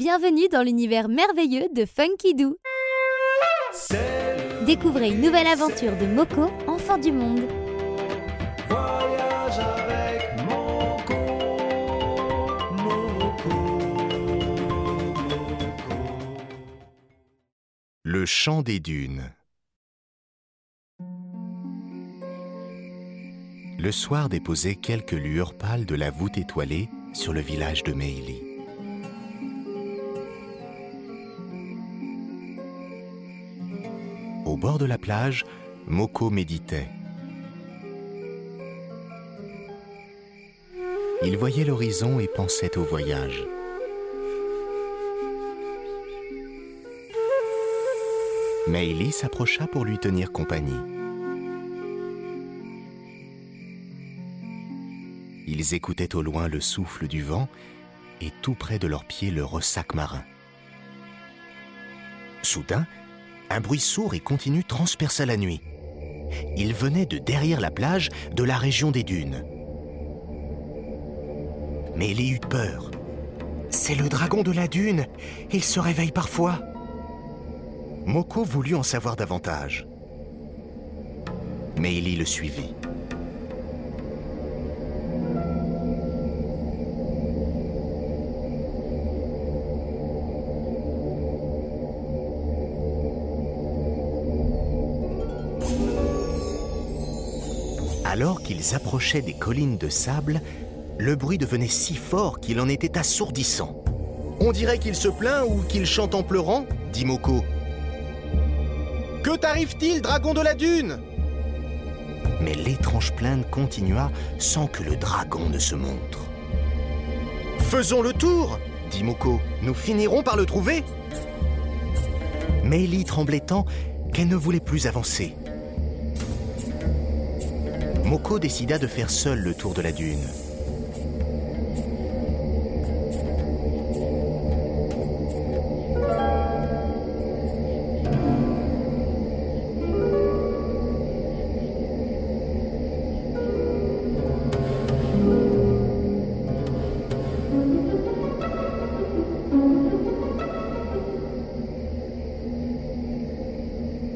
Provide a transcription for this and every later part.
Bienvenue dans l'univers merveilleux de Funky Doo. Découvrez une nouvelle aventure de Moko, enfant du monde. Le chant des dunes. Le soir déposait quelques lueurs pâles de la voûte étoilée sur le village de Meili. Au bord de la plage, Moko méditait. Il voyait l'horizon et pensait au voyage. Meili s'approcha pour lui tenir compagnie. Ils écoutaient au loin le souffle du vent et tout près de leurs pieds le ressac marin. Soudain, un bruit sourd et continu transperça la nuit. Il venait de derrière la plage de la région des dunes. Mais il eut peur. C'est le dragon de la dune. Il se réveille parfois. Moko voulut en savoir davantage. Mais Ellie le suivit. Alors qu'ils approchaient des collines de sable, le bruit devenait si fort qu'il en était assourdissant. On dirait qu'il se plaint ou qu'il chante en pleurant, dit Moko. Que t'arrive-t-il, dragon de la dune? Mais l'étrange plainte continua sans que le dragon ne se montre. Faisons le tour, dit Moko. Nous finirons par le trouver. Mais Ellie tremblait tant qu'elle ne voulait plus avancer. Moko décida de faire seul le tour de la dune.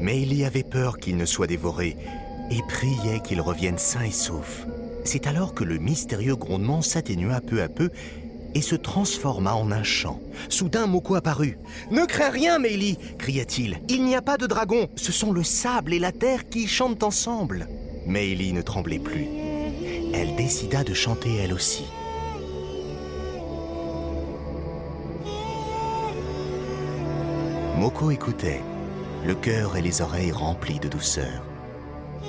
Mais il y avait peur qu'il ne soit dévoré et priait qu'il revienne sain et sauf. C'est alors que le mystérieux grondement s'atténua peu à peu et se transforma en un chant. Soudain, Moko apparut. Ne crains rien, Meili cria-t-il. Il n'y a pas de dragon. Ce sont le sable et la terre qui chantent ensemble. Meili ne tremblait plus. Elle décida de chanter elle aussi. Moko écoutait, le cœur et les oreilles remplis de douceur.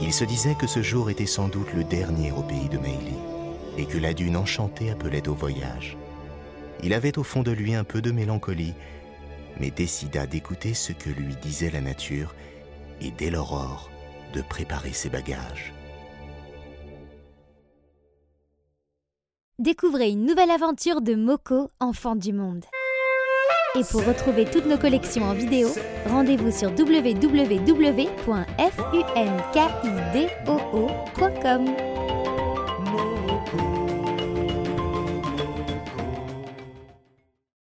Il se disait que ce jour était sans doute le dernier au pays de Meili, et que la dune enchantée appelait au voyage. Il avait au fond de lui un peu de mélancolie, mais décida d'écouter ce que lui disait la nature, et dès l'aurore, de préparer ses bagages. Découvrez une nouvelle aventure de Moko, enfant du monde. Et pour retrouver toutes nos collections en vidéo, rendez-vous sur www.funkidoo.com.